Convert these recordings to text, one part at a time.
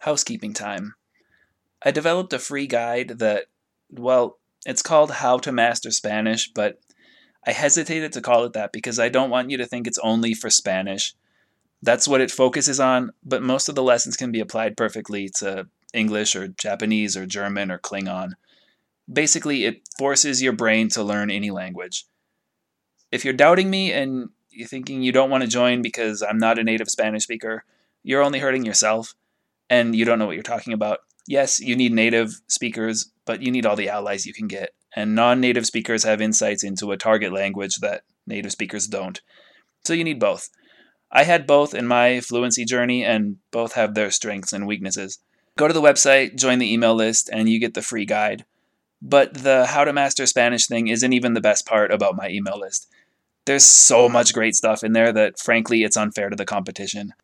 Housekeeping time. I developed a free guide that, well, it's called How to Master Spanish, but I hesitated to call it that because I don't want you to think it's only for Spanish. That's what it focuses on, but most of the lessons can be applied perfectly to English or Japanese or German or Klingon. Basically, it forces your brain to learn any language. If you're doubting me and you're thinking you don't want to join because I'm not a native Spanish speaker, you're only hurting yourself and you don't know what you're talking about. Yes, you need native speakers, but you need all the allies you can get. And non native speakers have insights into a target language that native speakers don't. So you need both. I had both in my fluency journey, and both have their strengths and weaknesses. Go to the website, join the email list, and you get the free guide. But the how to master Spanish thing isn't even the best part about my email list. There's so much great stuff in there that, frankly, it's unfair to the competition.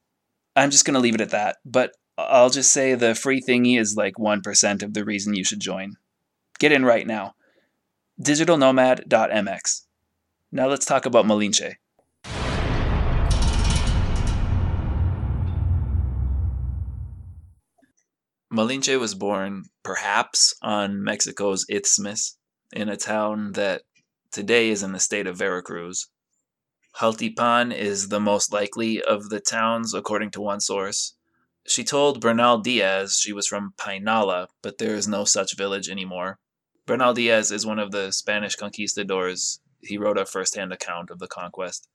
I'm just going to leave it at that, but I'll just say the free thingy is like 1% of the reason you should join. Get in right now. digitalnomad.mx. Now let's talk about Malinche. Malinche was born, perhaps, on Mexico's Isthmus, in a town that today is in the state of Veracruz. Jaltipan is the most likely of the towns, according to one source. She told Bernal Diaz she was from Painala, but there is no such village anymore. Bernal Diaz is one of the Spanish conquistadors. He wrote a first-hand account of the conquest.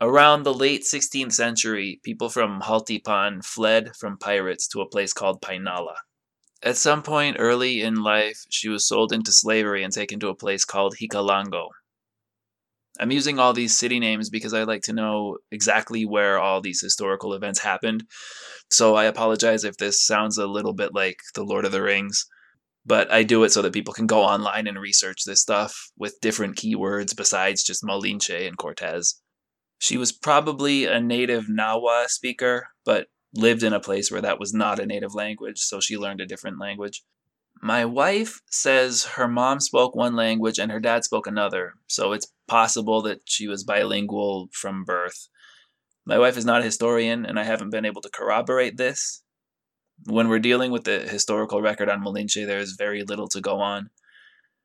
Around the late 16th century, people from Jaltipan fled from pirates to a place called Painala. At some point early in life, she was sold into slavery and taken to a place called Xicalango. I'm using all these city names because I like to know exactly where all these historical events happened. So I apologize if this sounds a little bit like The Lord of the Rings, but I do it so that people can go online and research this stuff with different keywords besides just Malinche and Cortez. She was probably a native Nahua speaker, but lived in a place where that was not a native language, so she learned a different language. My wife says her mom spoke one language and her dad spoke another, so it's possible that she was bilingual from birth. My wife is not a historian, and I haven't been able to corroborate this. When we're dealing with the historical record on Malinche, there is very little to go on.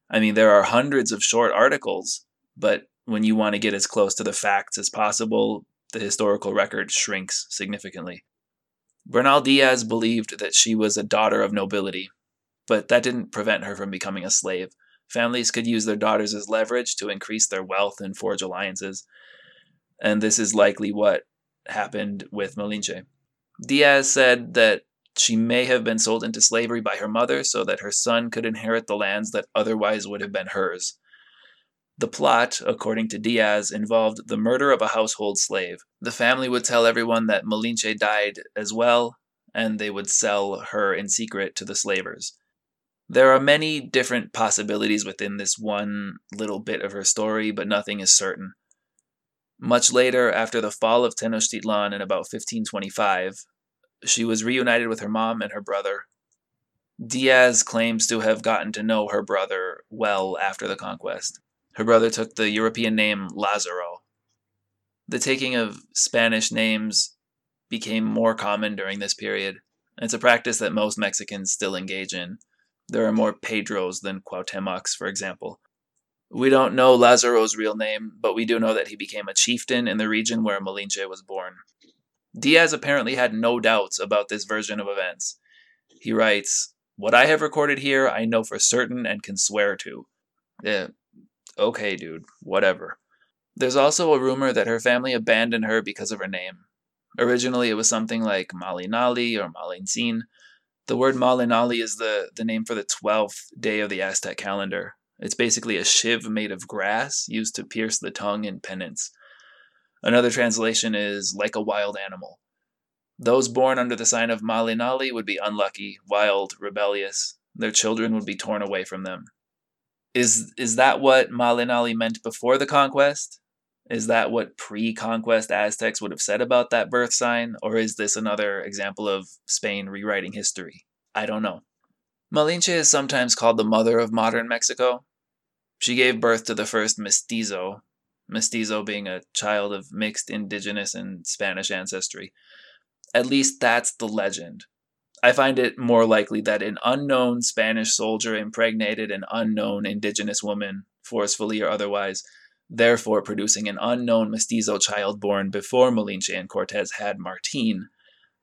I mean, there are hundreds of short articles, but when you want to get as close to the facts as possible, the historical record shrinks significantly. Bernal Diaz believed that she was a daughter of nobility, but that didn't prevent her from becoming a slave. Families could use their daughters as leverage to increase their wealth and forge alliances. And this is likely what happened with Malinche. Diaz said that she may have been sold into slavery by her mother so that her son could inherit the lands that otherwise would have been hers. The plot, according to Diaz, involved the murder of a household slave. The family would tell everyone that Malinche died as well, and they would sell her in secret to the slavers. There are many different possibilities within this one little bit of her story, but nothing is certain. Much later, after the fall of Tenochtitlan in about 1525, she was reunited with her mom and her brother. Diaz claims to have gotten to know her brother well after the conquest. Her brother took the European name Lazaro. The taking of Spanish names became more common during this period. And it's a practice that most Mexicans still engage in. There are more Pedros than Cuauhtemocs, for example. We don't know Lazaro's real name, but we do know that he became a chieftain in the region where Malinche was born. Diaz apparently had no doubts about this version of events. He writes, What I have recorded here, I know for certain and can swear to. Yeah, okay, dude, whatever. There's also a rumor that her family abandoned her because of her name. Originally, it was something like Malinali or Malintzin, the word Malinali is the, the name for the 12th day of the Aztec calendar. It's basically a shiv made of grass used to pierce the tongue in penance. Another translation is like a wild animal. Those born under the sign of Malinali would be unlucky, wild, rebellious. Their children would be torn away from them. Is is that what Malinali meant before the conquest? Is that what pre conquest Aztecs would have said about that birth sign? Or is this another example of Spain rewriting history? I don't know. Malinche is sometimes called the mother of modern Mexico. She gave birth to the first mestizo, mestizo being a child of mixed indigenous and Spanish ancestry. At least that's the legend. I find it more likely that an unknown Spanish soldier impregnated an unknown indigenous woman, forcefully or otherwise, therefore producing an unknown mestizo child born before Malinche and Cortez had Martin,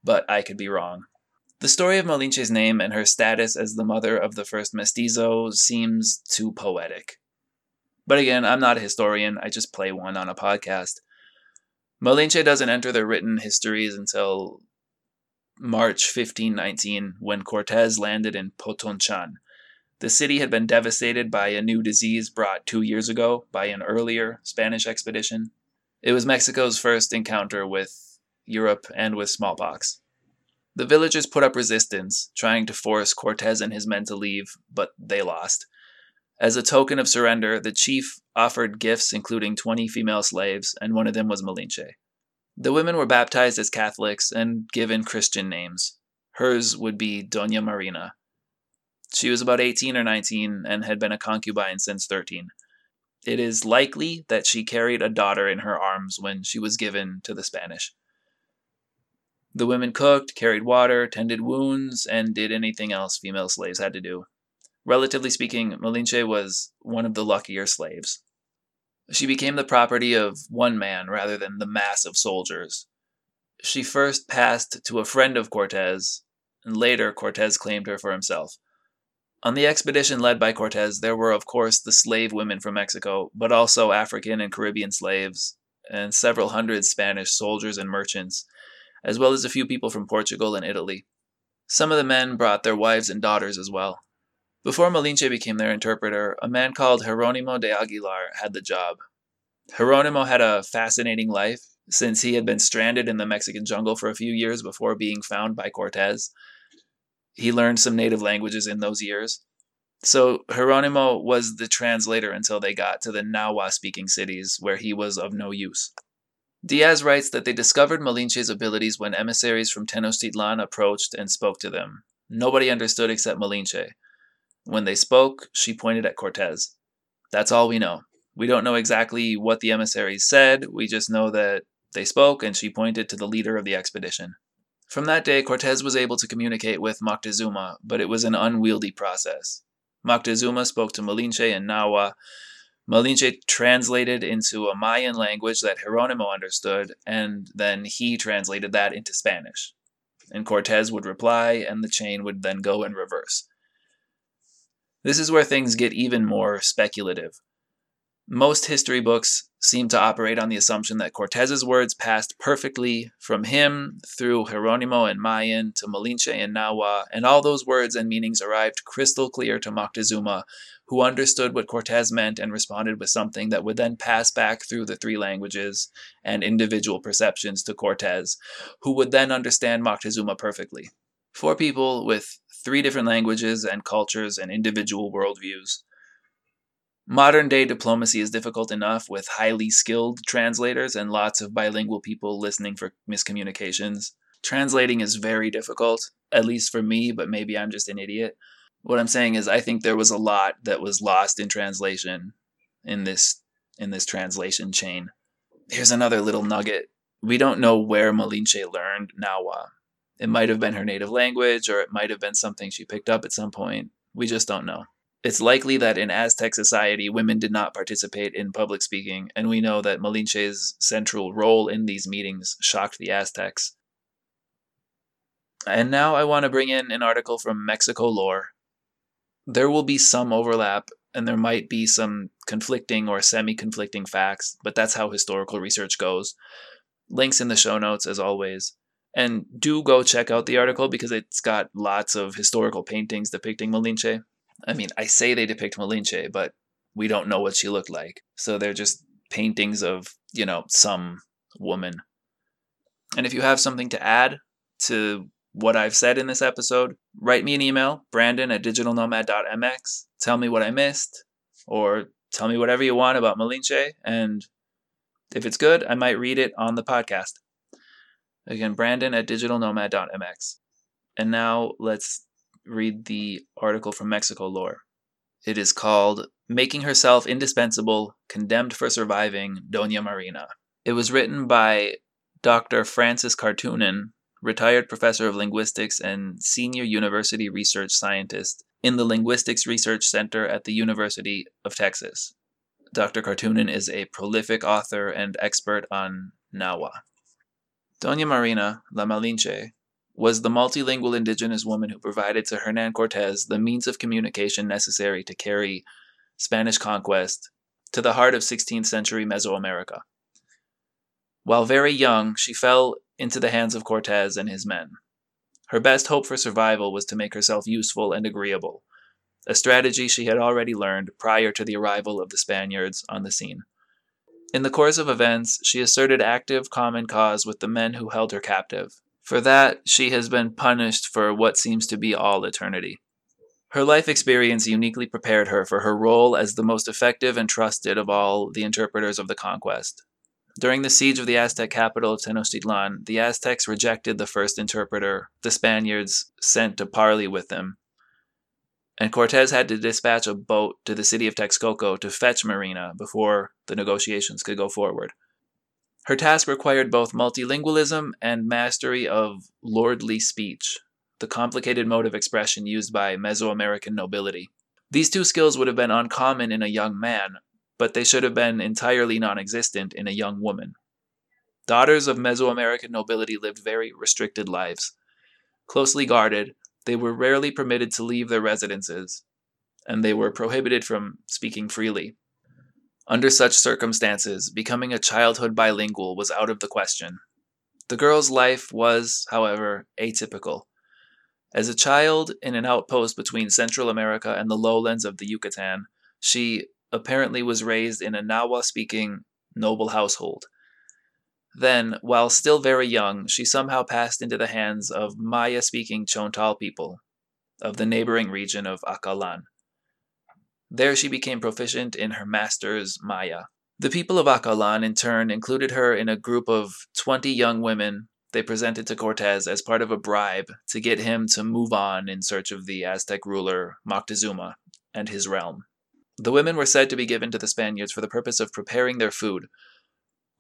but I could be wrong. The story of Malinche's name and her status as the mother of the first mestizo seems too poetic. But again, I'm not a historian, I just play one on a podcast. Malinche doesn't enter the written histories until March 1519 when Cortez landed in Potonchan. The city had been devastated by a new disease brought two years ago by an earlier Spanish expedition. It was Mexico's first encounter with Europe and with smallpox. The villagers put up resistance, trying to force Cortez and his men to leave, but they lost. As a token of surrender, the chief offered gifts including 20 female slaves, and one of them was Malinche. The women were baptized as Catholics and given Christian names. Hers would be Doña Marina. She was about 18 or 19 and had been a concubine since 13. It is likely that she carried a daughter in her arms when she was given to the Spanish. The women cooked, carried water, tended wounds, and did anything else female slaves had to do. Relatively speaking, Malinche was one of the luckier slaves. She became the property of one man rather than the mass of soldiers. She first passed to a friend of Cortez, and later Cortez claimed her for himself. On the expedition led by Cortez, there were, of course, the slave women from Mexico, but also African and Caribbean slaves, and several hundred Spanish soldiers and merchants, as well as a few people from Portugal and Italy. Some of the men brought their wives and daughters as well. Before Malinche became their interpreter, a man called Jeronimo de Aguilar had the job. Jeronimo had a fascinating life since he had been stranded in the Mexican jungle for a few years before being found by Cortez. He learned some native languages in those years. So Jeronimo was the translator until they got to the Nahua speaking cities, where he was of no use. Diaz writes that they discovered Malinche's abilities when emissaries from Tenochtitlan approached and spoke to them. Nobody understood except Malinche. When they spoke, she pointed at Cortez. That's all we know. We don't know exactly what the emissaries said, we just know that they spoke and she pointed to the leader of the expedition. From that day, Cortez was able to communicate with Moctezuma, but it was an unwieldy process. Moctezuma spoke to Malinche in Nahua. Malinche translated into a Mayan language that Jeronimo understood, and then he translated that into Spanish. And Cortez would reply, and the chain would then go in reverse. This is where things get even more speculative. Most history books seem to operate on the assumption that Cortez's words passed perfectly from him through Jeronimo and Mayan to Malinche and Nahua, and all those words and meanings arrived crystal clear to Moctezuma, who understood what Cortez meant and responded with something that would then pass back through the three languages and individual perceptions to Cortez, who would then understand Moctezuma perfectly. Four people with three different languages and cultures and individual worldviews. Modern day diplomacy is difficult enough with highly skilled translators and lots of bilingual people listening for miscommunications. Translating is very difficult, at least for me, but maybe I'm just an idiot. What I'm saying is I think there was a lot that was lost in translation in this in this translation chain. Here's another little nugget. We don't know where Malinche learned Nahua. It might have been her native language, or it might have been something she picked up at some point. We just don't know. It's likely that in Aztec society, women did not participate in public speaking, and we know that Malinche's central role in these meetings shocked the Aztecs. And now I want to bring in an article from Mexico Lore. There will be some overlap, and there might be some conflicting or semi conflicting facts, but that's how historical research goes. Links in the show notes, as always. And do go check out the article because it's got lots of historical paintings depicting Malinche. I mean, I say they depict Malinche, but we don't know what she looked like. So they're just paintings of, you know, some woman. And if you have something to add to what I've said in this episode, write me an email, brandon at digitalnomad.mx. Tell me what I missed, or tell me whatever you want about Malinche, and if it's good, I might read it on the podcast. Again, Brandon at digitalnomad.mx. And now let's read the article from Mexico Lore. It is called Making Herself Indispensable, Condemned for Surviving, Doña Marina. It was written by Dr. Frances Karttunen, retired professor of linguistics and senior university research scientist in the Linguistics Research Center at the University of Texas. Dr. Karttunen is a prolific author and expert on Nahua. Doña Marina, La Malinche, was the multilingual indigenous woman who provided to Hernan Cortes the means of communication necessary to carry Spanish conquest to the heart of 16th century Mesoamerica. While very young, she fell into the hands of Cortes and his men. Her best hope for survival was to make herself useful and agreeable, a strategy she had already learned prior to the arrival of the Spaniards on the scene. In the course of events, she asserted active common cause with the men who held her captive. For that, she has been punished for what seems to be all eternity. Her life experience uniquely prepared her for her role as the most effective and trusted of all the interpreters of the conquest. During the siege of the Aztec capital of Tenochtitlan, the Aztecs rejected the first interpreter the Spaniards sent to parley with them, and Cortes had to dispatch a boat to the city of Texcoco to fetch Marina before the negotiations could go forward. Her task required both multilingualism and mastery of lordly speech, the complicated mode of expression used by Mesoamerican nobility. These two skills would have been uncommon in a young man, but they should have been entirely non existent in a young woman. Daughters of Mesoamerican nobility lived very restricted lives. Closely guarded, they were rarely permitted to leave their residences, and they were prohibited from speaking freely. Under such circumstances, becoming a childhood bilingual was out of the question. The girl's life was, however, atypical. As a child in an outpost between Central America and the lowlands of the Yucatan, she apparently was raised in a Nahua speaking noble household. Then, while still very young, she somehow passed into the hands of Maya speaking Chontal people of the neighboring region of Acalan. There she became proficient in her master's Maya. The people of Acalan, in turn, included her in a group of 20 young women they presented to Cortes as part of a bribe to get him to move on in search of the Aztec ruler Moctezuma and his realm. The women were said to be given to the Spaniards for the purpose of preparing their food,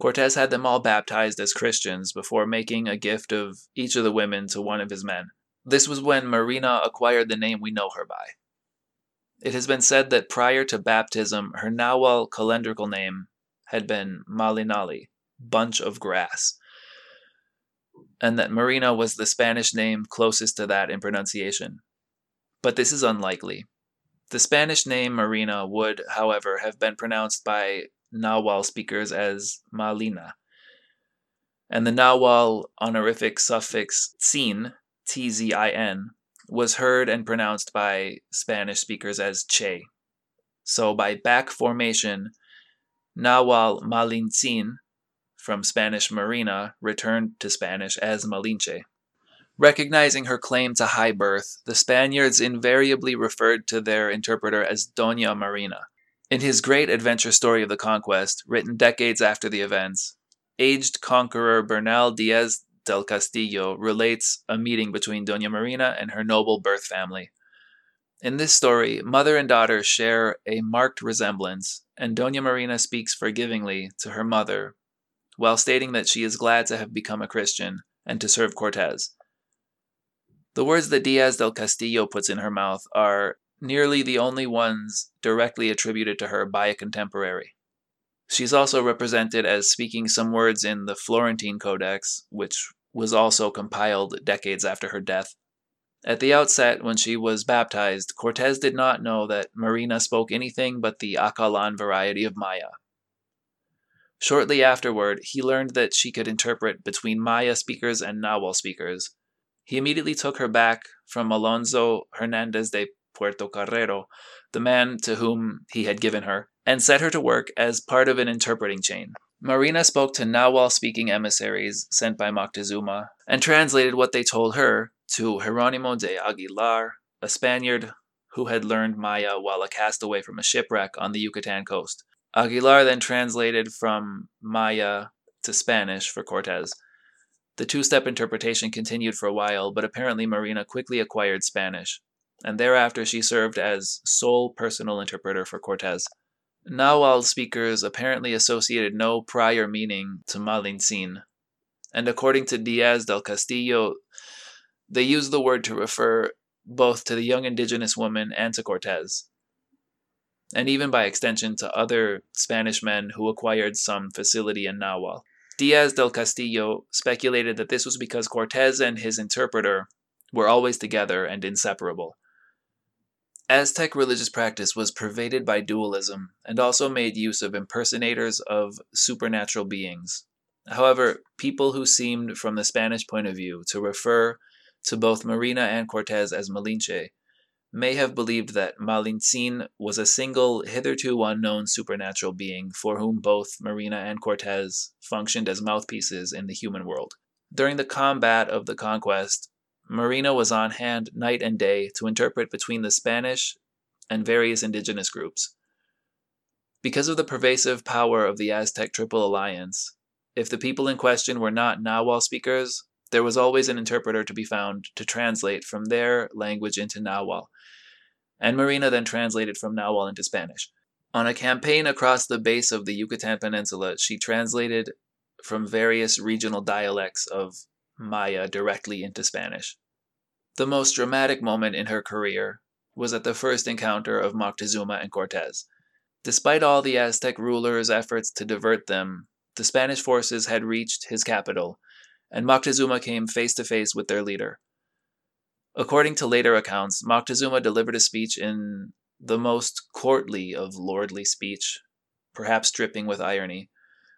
Cortes had them all baptized as Christians before making a gift of each of the women to one of his men. This was when Marina acquired the name we know her by. It has been said that prior to baptism, her Nawal calendrical name had been Malinali, bunch of grass, and that Marina was the Spanish name closest to that in pronunciation. But this is unlikely. The Spanish name Marina would, however, have been pronounced by Nawal speakers as Malina. And the Nawal honorific suffix tzin, T Z I N, was heard and pronounced by Spanish speakers as che. So by back formation, Nahuatl Malintzin, from Spanish Marina, returned to Spanish as Malinche. Recognizing her claim to high birth, the Spaniards invariably referred to their interpreter as Doña Marina. In his great adventure story of the conquest, written decades after the events, aged conqueror Bernal Diaz del Castillo relates a meeting between Doña Marina and her noble birth family. In this story, mother and daughter share a marked resemblance, and Doña Marina speaks forgivingly to her mother while stating that she is glad to have become a Christian and to serve Cortes. The words that Diaz del Castillo puts in her mouth are nearly the only ones directly attributed to her by a contemporary. She's also represented as speaking some words in the Florentine Codex, which was also compiled decades after her death. At the outset, when she was baptized, Cortez did not know that Marina spoke anything but the Acalan variety of Maya. Shortly afterward, he learned that she could interpret between Maya speakers and Nahuatl speakers. He immediately took her back from Alonso Hernandez de Puerto Carrero, the man to whom he had given her, and set her to work as part of an interpreting chain. Marina spoke to Nahuatl speaking emissaries sent by Moctezuma and translated what they told her to Jeronimo de Aguilar, a Spaniard who had learned Maya while a castaway from a shipwreck on the Yucatan coast. Aguilar then translated from Maya to Spanish for Cortes. The two step interpretation continued for a while, but apparently Marina quickly acquired Spanish and thereafter she served as sole personal interpreter for Cortes. Nahuatl speakers apparently associated no prior meaning to Malintzin. and according to Diaz del Castillo, they used the word to refer both to the young indigenous woman and to Cortez, and even by extension to other Spanish men who acquired some facility in Nahuatl. Diaz del Castillo speculated that this was because Cortez and his interpreter were always together and inseparable. Aztec religious practice was pervaded by dualism and also made use of impersonators of supernatural beings. However, people who seemed, from the Spanish point of view, to refer to both Marina and Cortez as Malinche may have believed that Malintzin was a single, hitherto unknown supernatural being for whom both Marina and Cortez functioned as mouthpieces in the human world. During the combat of the conquest, Marina was on hand night and day to interpret between the Spanish and various indigenous groups. Because of the pervasive power of the Aztec Triple Alliance, if the people in question were not Nahual speakers, there was always an interpreter to be found to translate from their language into Nahual, and Marina then translated from Nahual into Spanish. On a campaign across the base of the Yucatan Peninsula, she translated from various regional dialects of Maya directly into Spanish. The most dramatic moment in her career was at the first encounter of Moctezuma and Cortez. Despite all the Aztec rulers' efforts to divert them, the Spanish forces had reached his capital, and Moctezuma came face to face with their leader. According to later accounts, Moctezuma delivered a speech in the most courtly of lordly speech, perhaps dripping with irony,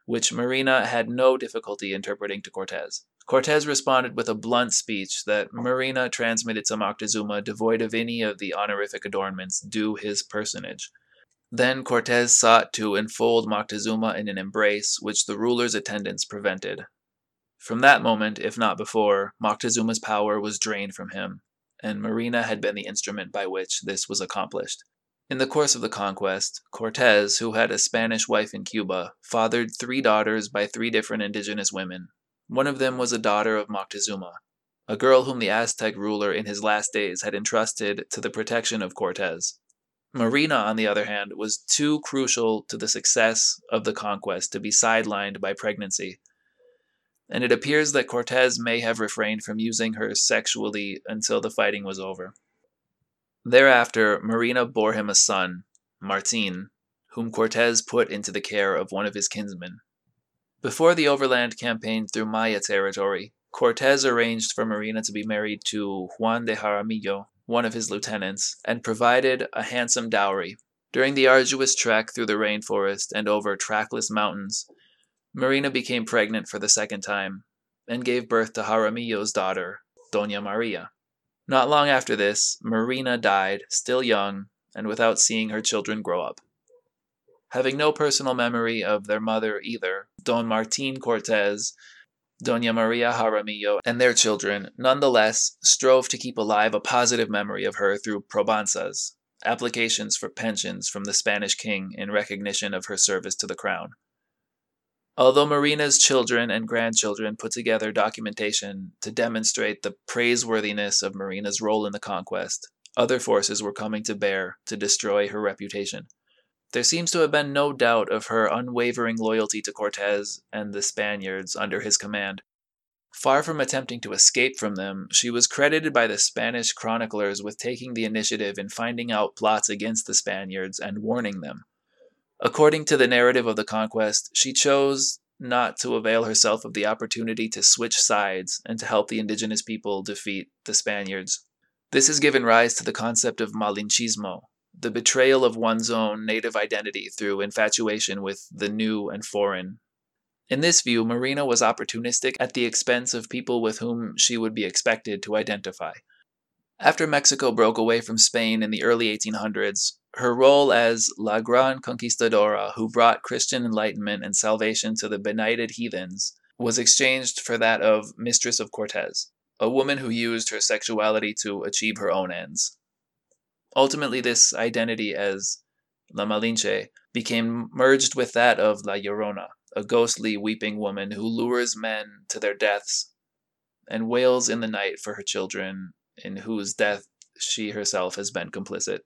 which Marina had no difficulty interpreting to Cortez. Cortez responded with a blunt speech that Marina transmitted to Moctezuma devoid of any of the honorific adornments due his personage. Then Cortez sought to enfold Moctezuma in an embrace which the ruler's attendants prevented. From that moment, if not before, Moctezuma's power was drained from him, and Marina had been the instrument by which this was accomplished. In the course of the conquest, Cortez, who had a Spanish wife in Cuba, fathered three daughters by three different indigenous women, one of them was a daughter of Moctezuma, a girl whom the Aztec ruler in his last days had entrusted to the protection of Cortez. Marina, on the other hand, was too crucial to the success of the conquest to be sidelined by pregnancy, and it appears that Cortez may have refrained from using her sexually until the fighting was over. Thereafter, Marina bore him a son, Martin, whom Cortez put into the care of one of his kinsmen. Before the overland campaign through Maya territory, Cortez arranged for Marina to be married to Juan de Jaramillo, one of his lieutenants, and provided a handsome dowry. During the arduous trek through the rainforest and over trackless mountains, Marina became pregnant for the second time and gave birth to Jaramillo's daughter, Doña Maria. Not long after this, Marina died, still young, and without seeing her children grow up. Having no personal memory of their mother either, Don Martin Cortez, Dona Maria Jaramillo, and their children nonetheless strove to keep alive a positive memory of her through probanzas, applications for pensions from the Spanish king in recognition of her service to the crown. Although Marina's children and grandchildren put together documentation to demonstrate the praiseworthiness of Marina's role in the conquest, other forces were coming to bear to destroy her reputation. There seems to have been no doubt of her unwavering loyalty to Cortez and the Spaniards under his command. Far from attempting to escape from them, she was credited by the Spanish chroniclers with taking the initiative in finding out plots against the Spaniards and warning them. According to the narrative of the conquest, she chose not to avail herself of the opportunity to switch sides and to help the indigenous people defeat the Spaniards. This has given rise to the concept of Malinchismo, the betrayal of one's own native identity through infatuation with the new and foreign. In this view, Marina was opportunistic at the expense of people with whom she would be expected to identify. After Mexico broke away from Spain in the early 1800s, her role as La Gran Conquistadora, who brought Christian enlightenment and salvation to the benighted heathens, was exchanged for that of Mistress of Cortez, a woman who used her sexuality to achieve her own ends. Ultimately, this identity as La Malinche became merged with that of La Llorona, a ghostly weeping woman who lures men to their deaths and wails in the night for her children, in whose death she herself has been complicit.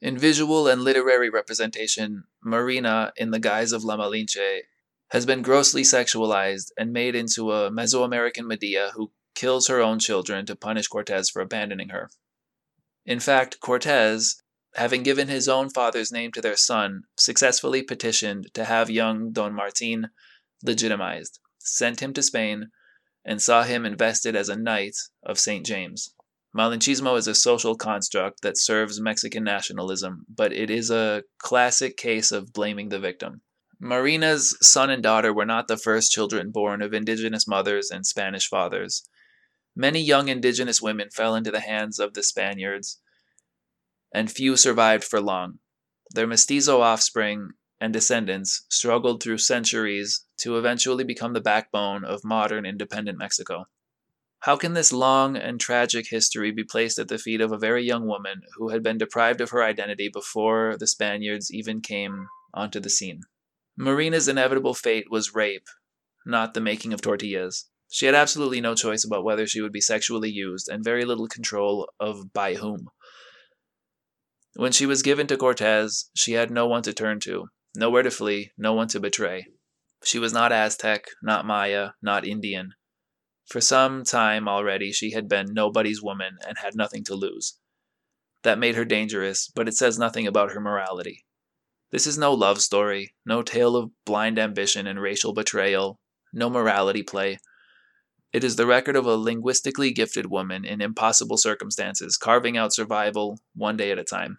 In visual and literary representation, Marina, in the guise of La Malinche, has been grossly sexualized and made into a Mesoamerican Medea who kills her own children to punish Cortez for abandoning her. In fact, Cortez, having given his own father's name to their son, successfully petitioned to have young Don Martin legitimized, sent him to Spain, and saw him invested as a knight of St. James. Malinchismo is a social construct that serves Mexican nationalism, but it is a classic case of blaming the victim. Marina's son and daughter were not the first children born of indigenous mothers and Spanish fathers. Many young indigenous women fell into the hands of the Spaniards, and few survived for long. Their mestizo offspring and descendants struggled through centuries to eventually become the backbone of modern independent Mexico. How can this long and tragic history be placed at the feet of a very young woman who had been deprived of her identity before the Spaniards even came onto the scene? Marina's inevitable fate was rape, not the making of tortillas. She had absolutely no choice about whether she would be sexually used, and very little control of by whom. When she was given to Cortez, she had no one to turn to, nowhere to flee, no one to betray. She was not Aztec, not Maya, not Indian. For some time already, she had been nobody's woman and had nothing to lose. That made her dangerous, but it says nothing about her morality. This is no love story, no tale of blind ambition and racial betrayal, no morality play. It is the record of a linguistically gifted woman in impossible circumstances, carving out survival one day at a time.